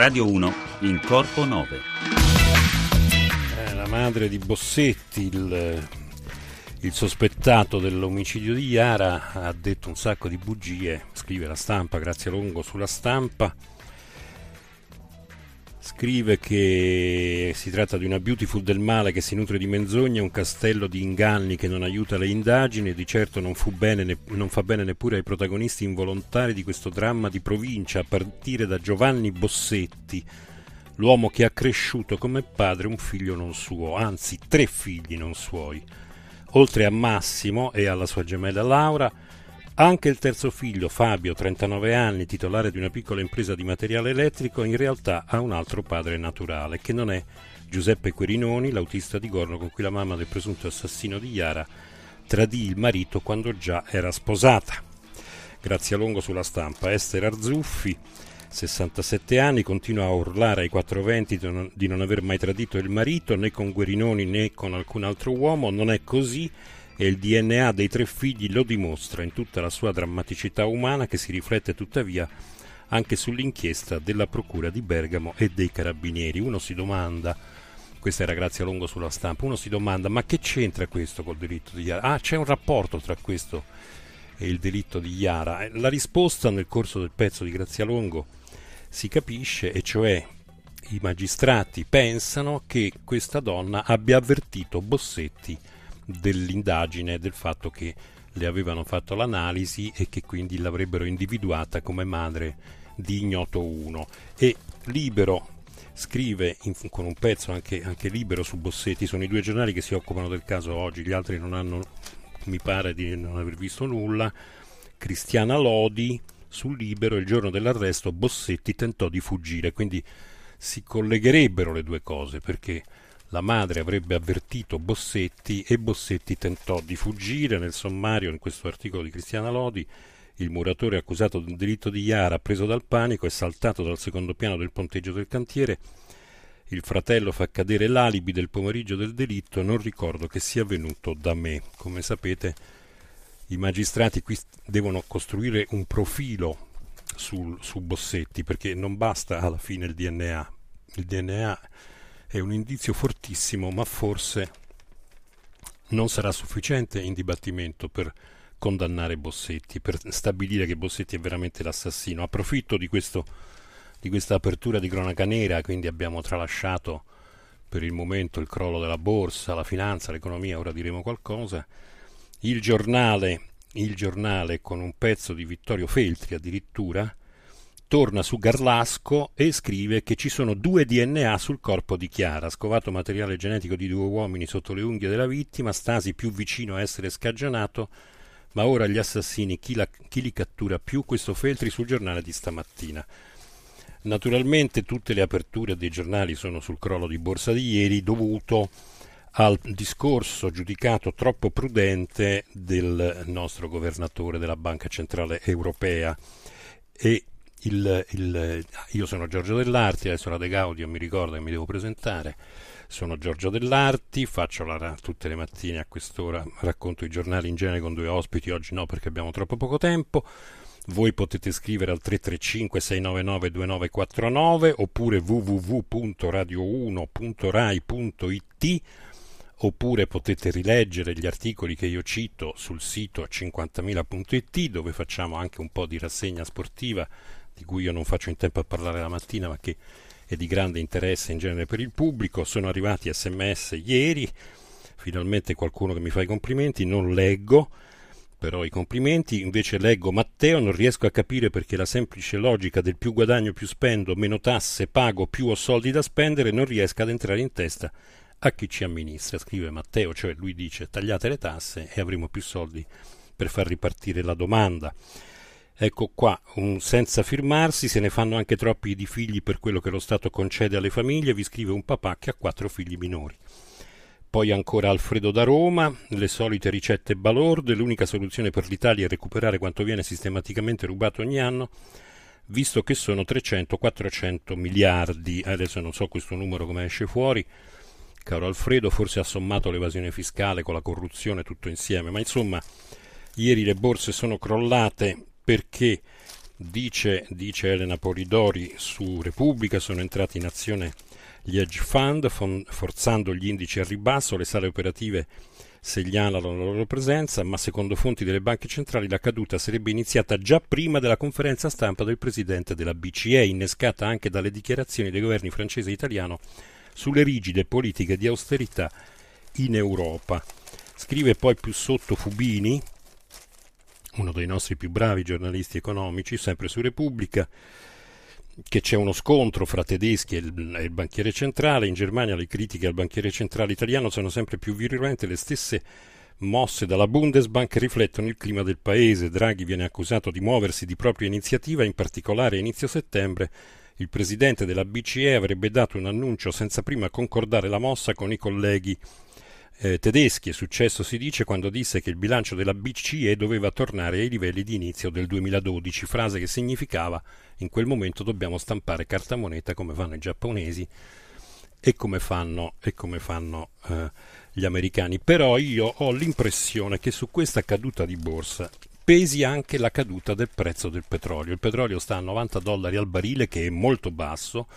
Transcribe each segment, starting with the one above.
Radio 1 in Corpo 9. Eh, la madre di Bossetti, il, il sospettato dell'omicidio di Iara, ha detto un sacco di bugie, scrive la stampa, grazie Longo sulla stampa. Scrive che si tratta di una beautiful del male che si nutre di menzogne, un castello di inganni che non aiuta le indagini e di certo non, bene, non, fa bene neppure ai protagonisti involontari di questo dramma di provincia, a partire da Giovanni Bossetti, l'uomo che ha cresciuto come padre un figlio non suo, anzi tre figli non suoi. Oltre a Massimo e alla sua gemella Laura, anche il terzo figlio, Fabio, 39 anni, titolare di una piccola impresa di materiale elettrico, in realtà ha un altro padre naturale, che non è Giuseppe Querinoni, l'autista di Gorno con cui la mamma del presunto assassino di Iara tradì il marito quando già era sposata. Grazie a lungo sulla stampa, Esther Arzuffi, 67 anni, continua a urlare ai quattro venti di non aver mai tradito il marito né con Guerinoni né con alcun altro uomo, non è così e il DNA dei tre figli lo dimostra in tutta la sua drammaticità umana che si riflette tuttavia anche sull'inchiesta della Procura di Bergamo e dei Carabinieri. Uno si domanda, questa era Grazia Longo sulla stampa, uno si domanda ma che c'entra questo col delitto di Iara? Ah, c'è un rapporto tra questo e il delitto di Iara. La risposta nel corso del pezzo di Grazia Longo si capisce, e cioè i magistrati pensano che questa donna abbia avvertito Bossetti dell'indagine del fatto che le avevano fatto l'analisi e che quindi l'avrebbero individuata come madre di ignoto 1 e Libero scrive in, con un pezzo anche, anche, libero su Bossetti sono i due giornali che si occupano del caso oggi gli altri non hanno mi pare di non aver visto nulla. Cristiana Lodi sul libero il giorno dell'arresto Bossetti tentò di fuggire quindi si collegherebbero le due cose perché la madre avrebbe avvertito Bossetti e Bossetti tentò di fuggire. Nel sommario, in questo articolo di Cristiana Lodi, il muratore accusato del delitto di Iara, preso dal panico, è saltato dal secondo piano del ponteggio del cantiere. Il fratello fa cadere l'alibi del pomeriggio del delitto. Non ricordo che sia venuto da me. Come sapete, i magistrati qui devono costruire un profilo sul, su Bossetti perché non basta alla fine il DNA. Il DNA è un indizio fortissimo, ma forse non sarà sufficiente in dibattimento per condannare Bossetti, per stabilire che Bossetti è veramente l'assassino. Approfitto di, questo, di questa apertura di cronaca nera, quindi abbiamo tralasciato per il momento il crollo della borsa, la finanza, l'economia, ora diremo qualcosa. Il giornale, il giornale con un pezzo di Vittorio Feltri addirittura, torna su Garlasco e scrive che ci sono due DNA sul corpo di Chiara, scovato materiale genetico di due uomini sotto le unghie della vittima, Stasi più vicino a essere scagionato, ma ora gli assassini chi, la, chi li cattura più? Questo Feltri sul giornale di stamattina. Naturalmente tutte le aperture dei giornali sono sul crollo di borsa di ieri dovuto al discorso giudicato troppo prudente del nostro governatore della Banca Centrale Europea e il, il, io sono Giorgio Dell'Arti, adesso la De Gaudio mi ricorda che mi devo presentare. Sono Giorgio Dell'Arti, faccio la, tutte le mattine a quest'ora, racconto i giornali in genere con due ospiti, oggi no perché abbiamo troppo poco tempo. Voi potete scrivere al 335 699 2949 oppure www.radio1.rai.it oppure potete rileggere gli articoli che io cito sul sito 50.000.it dove facciamo anche un po' di rassegna sportiva di cui io non faccio in tempo a parlare la mattina, ma che è di grande interesse in genere per il pubblico. Sono arrivati sms ieri, finalmente qualcuno che mi fa i complimenti, non leggo però i complimenti, invece leggo Matteo, non riesco a capire perché la semplice logica del più guadagno più spendo, meno tasse pago, più ho soldi da spendere, non riesca ad entrare in testa a chi ci amministra. Scrive Matteo, cioè lui dice tagliate le tasse e avremo più soldi per far ripartire la domanda. Ecco qua, un senza firmarsi, se ne fanno anche troppi di figli per quello che lo Stato concede alle famiglie, vi scrive un papà che ha quattro figli minori. Poi ancora Alfredo da Roma, le solite ricette balorde, l'unica soluzione per l'Italia è recuperare quanto viene sistematicamente rubato ogni anno, visto che sono 300-400 miliardi, adesso non so questo numero come esce fuori, caro Alfredo, forse ha sommato l'evasione fiscale con la corruzione tutto insieme, ma insomma ieri le borse sono crollate perché Dice, dice Elena Polidori su Repubblica, sono entrati in azione gli hedge fund, forzando gli indici al ribasso, le sale operative segnalano la loro presenza, ma secondo fonti delle banche centrali la caduta sarebbe iniziata già prima della conferenza stampa del presidente della BCE, innescata anche dalle dichiarazioni dei governi francese e italiano sulle rigide politiche di austerità in Europa. Scrive poi più sotto Fubini, uno dei nostri più bravi giornalisti economici, sempre su Repubblica, che c'è uno scontro fra tedeschi e il, e il, banchiere centrale. In Germania le critiche al banchiere centrale italiano sono sempre più virulente, le stesse mosse dalla Bundesbank riflettono il clima del paese. Draghi viene accusato di muoversi di propria iniziativa, in particolare a inizio settembre il presidente della BCE avrebbe dato un annuncio senza prima concordare la mossa con i colleghi eh, tedeschi. È successo, si dice, quando disse che il bilancio della BCE doveva tornare ai livelli di inizio del 2012, frase che significava in quel momento dobbiamo stampare carta moneta come fanno i giapponesi e come fanno, e come fanno eh, gli americani. Però io ho l'impressione che su questa caduta di borsa pesi anche la caduta del prezzo del petrolio. Il petrolio sta a 90 dollari al barile, che è molto basso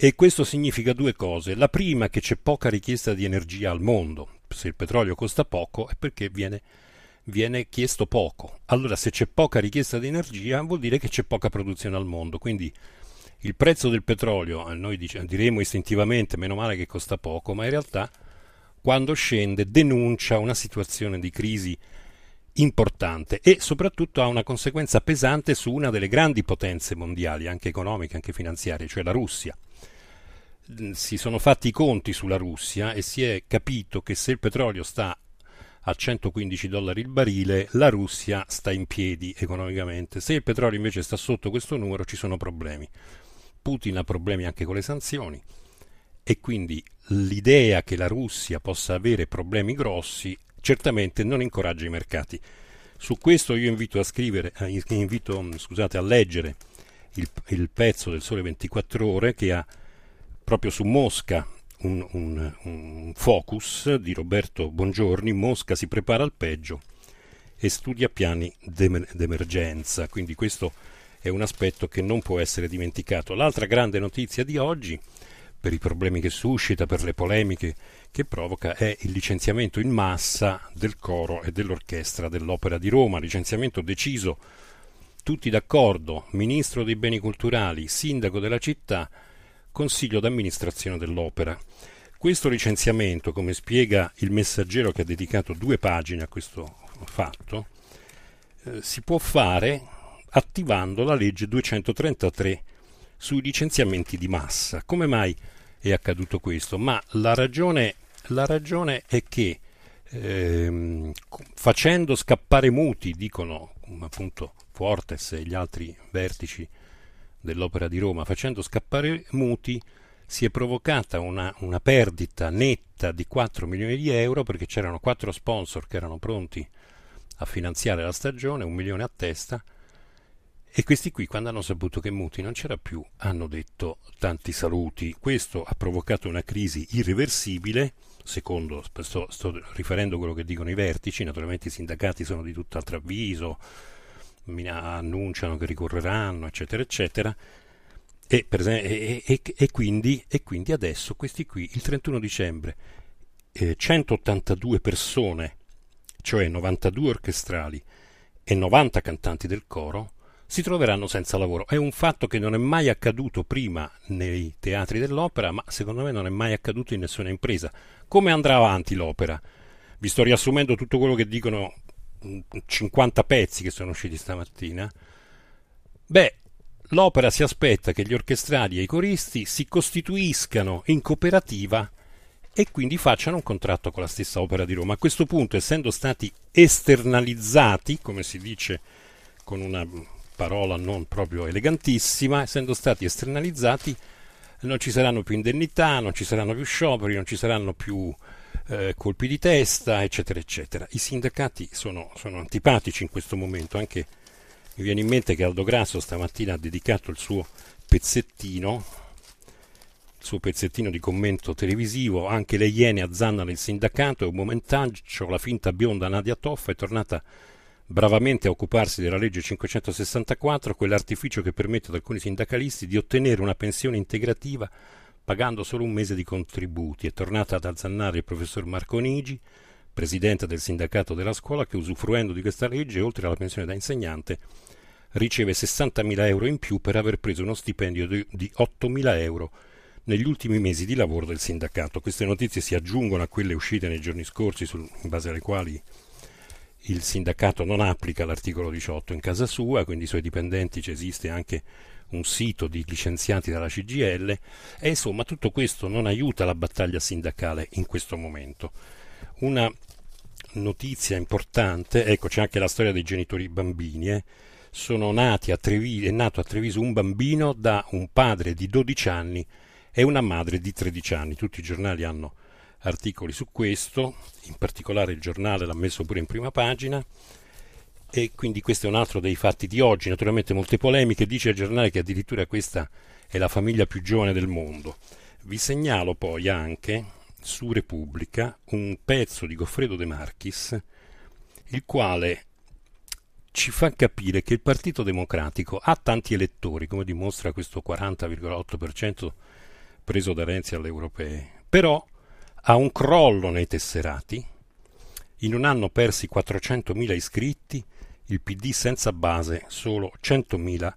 e questo significa due cose. La prima che c'è poca richiesta di energia al mondo. Se il petrolio costa poco è perché viene, viene chiesto poco. Allora se c'è poca richiesta di energia vuol dire che c'è poca produzione al mondo. Quindi il prezzo del petrolio, eh, noi diremo istintivamente meno male che costa poco, ma in realtà quando scende denuncia una situazione di crisi importante e soprattutto ha una conseguenza pesante su una delle grandi potenze mondiali, anche economiche, anche finanziarie, cioè la Russia si sono fatti i conti sulla Russia e si è capito che se il petrolio sta a 115 dollari il barile, la Russia sta in piedi economicamente. Se il petrolio invece sta sotto questo numero ci sono problemi. Putin ha problemi anche con le sanzioni e quindi l'idea che la Russia possa avere problemi grossi certamente non incoraggia i mercati. Su questo io invito a scrivere, eh, invito scusate, a leggere il, il pezzo del Sole 24 ore che ha proprio su Mosca un, un, un focus di Roberto Bongiorni, Mosca si prepara al peggio e studia piani d'emergenza, quindi questo è un aspetto che non può essere dimenticato. L'altra grande notizia di oggi, per i problemi che suscita, per le polemiche che provoca, è il licenziamento in massa del coro e dell'orchestra dell'Opera di Roma, licenziamento deciso tutti d'accordo, ministro dei beni culturali, sindaco della città, consiglio d'amministrazione dell'opera. Questo licenziamento, come spiega il messaggero che ha dedicato due pagine a questo fatto, eh, si può fare attivando la legge 233 sui licenziamenti di massa. Come mai è accaduto questo? Ma la ragione, la ragione è che ehm, facendo scappare muti, dicono appunto Fortes e gli altri vertici dell'Opera di Roma, facendo scappare muti, si è provocata una, una, perdita netta di 4 milioni di euro perché c'erano quattro sponsor che erano pronti a finanziare la stagione, un milione a testa, e questi qui, quando hanno saputo che Muti non c'era più, hanno detto tanti saluti. Questo ha provocato una crisi irreversibile, secondo, sto, sto riferendo quello che dicono i vertici, naturalmente i sindacati sono di tutt'altro avviso, annunciano che ricorreranno, eccetera, eccetera. E, esempio, e, e, e, quindi, quindi, adesso questi qui, il 31 dicembre, eh, 182 persone, cioè 92 orchestrali e 90 cantanti del coro, si troveranno senza lavoro. È un fatto che non è mai accaduto prima nei teatri dell'opera, ma secondo me non è mai accaduto in nessuna impresa. Come andrà avanti l'opera? Vi sto riassumendo tutto quello che dicono 50 pezzi che sono usciti stamattina, beh, l'opera si aspetta che gli orchestrali e i coristi si costituiscano in cooperativa e quindi facciano un contratto con la stessa opera di Roma. A questo punto, essendo stati esternalizzati, come si dice con una parola non proprio elegantissima, essendo stati esternalizzati, non ci saranno più indennità, non ci saranno più scioperi, non ci saranno più eh, colpi di testa, eccetera, eccetera. I sindacati sono, sono, antipatici in questo momento, anche mi viene in mente che Aldo Grasso stamattina ha dedicato il suo pezzettino, il suo pezzettino di commento televisivo, anche le iene azzannano il sindacato, è un momentaggio, la finta bionda Nadia Toffa è tornata bravamente a occuparsi della legge 564, quell'artificio che permette ad alcuni sindacalisti di ottenere una pensione integrativa pagando solo un mese di contributi. È tornata ad azzannare il professor Marco Nigi, presidente del sindacato della scuola, che usufruendo di questa legge, oltre alla pensione da insegnante, riceve 60.000 euro in più per aver preso uno stipendio di 8.000 euro negli ultimi mesi di lavoro del sindacato. Queste notizie si aggiungono a quelle uscite nei giorni scorsi, sul, in base alle quali il sindacato non applica l'articolo 18 in casa sua, quindi i suoi dipendenti ci esiste anche un sito di licenziati dalla CGL e insomma tutto questo non aiuta la battaglia sindacale in questo momento. Una notizia importante, ecco c'è anche la storia dei genitori bambini, eh. Treviso, è nato a Treviso un bambino da un padre di 12 anni e una madre di 13 anni, tutti i giornali hanno articoli su questo, in particolare il giornale l'ha messo pure in prima pagina e quindi questo è un altro dei fatti di oggi, naturalmente molte polemiche, dice il giornale che addirittura questa è la famiglia più giovane del mondo. Vi segnalo poi anche su Repubblica un pezzo di Goffredo De Marchis, il quale ci fa capire che il Partito Democratico ha tanti elettori, come dimostra questo 40,8% preso da Renzi alle europee, però a un crollo nei tesserati, in un anno persi 400.000 iscritti, il PD senza base solo 100.000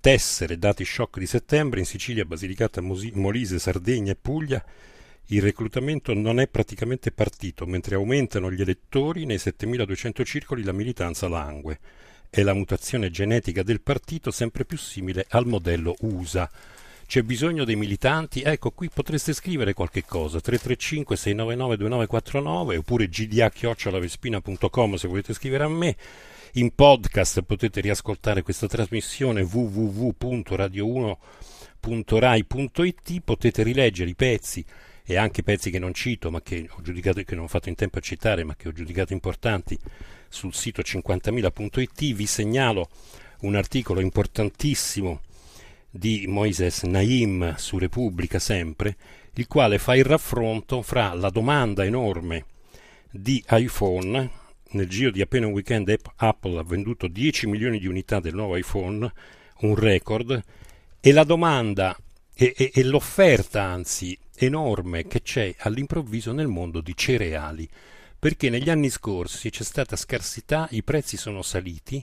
tessere, dati shock di settembre, in Sicilia, Basilicata, Molise, Sardegna e Puglia, il reclutamento non è praticamente partito, mentre aumentano gli elettori, nei 7.200 circoli la militanza langue. È la mutazione genetica del partito sempre più simile al modello USA c'è bisogno dei militanti, ecco qui potreste scrivere qualche cosa, 335 699 2949 oppure gda-vespina.com se volete scrivere a me. In podcast potete riascoltare questa trasmissione www.radio1.rai.it, potete rileggere i pezzi e anche pezzi che non cito, ma che ho giudicato che non ho fatto in tempo a citare, ma che ho giudicato importanti sul sito 50.000.it. Vi segnalo un articolo importantissimo di Moises Naim su Repubblica sempre, il quale fa il raffronto fra la domanda enorme di iPhone, nel giro di appena un weekend Apple ha venduto 10 milioni di unità del nuovo iPhone, un record, e la domanda e, e, e l'offerta anzi enorme che c'è all'improvviso nel mondo di cereali, perché negli anni scorsi c'è stata scarsità, i prezzi sono saliti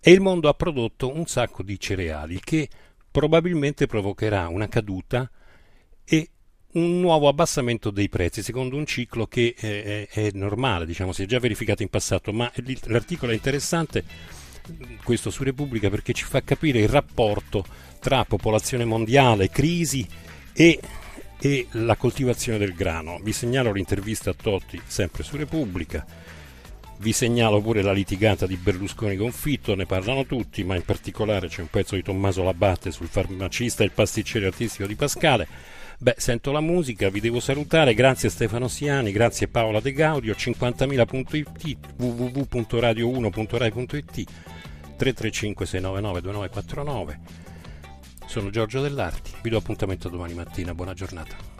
e il mondo ha prodotto un sacco di cereali che probabilmente provocherà una caduta e un nuovo abbassamento dei prezzi, secondo un ciclo che è, è, è normale, diciamo, si è già verificato in passato, ma l'articolo è interessante, questo su Repubblica, perché ci fa capire il rapporto tra popolazione mondiale, crisi e, e la coltivazione del grano. Vi segnalo l'intervista a Totti, sempre su Repubblica vi segnalo pure la litigata di Berlusconi con Fitto, ne parlano tutti, ma in particolare c'è un pezzo di Tommaso Labatte sul farmacista e il pasticcere artistico di Pascale. Beh, sento la musica, vi devo salutare, grazie Stefano Siani, grazie Paola De Gaudio, 50.000.it, www.radio1.rai.it, 335 699 2949. Sono Giorgio Dell'Arti, vi do appuntamento domani mattina, buona giornata.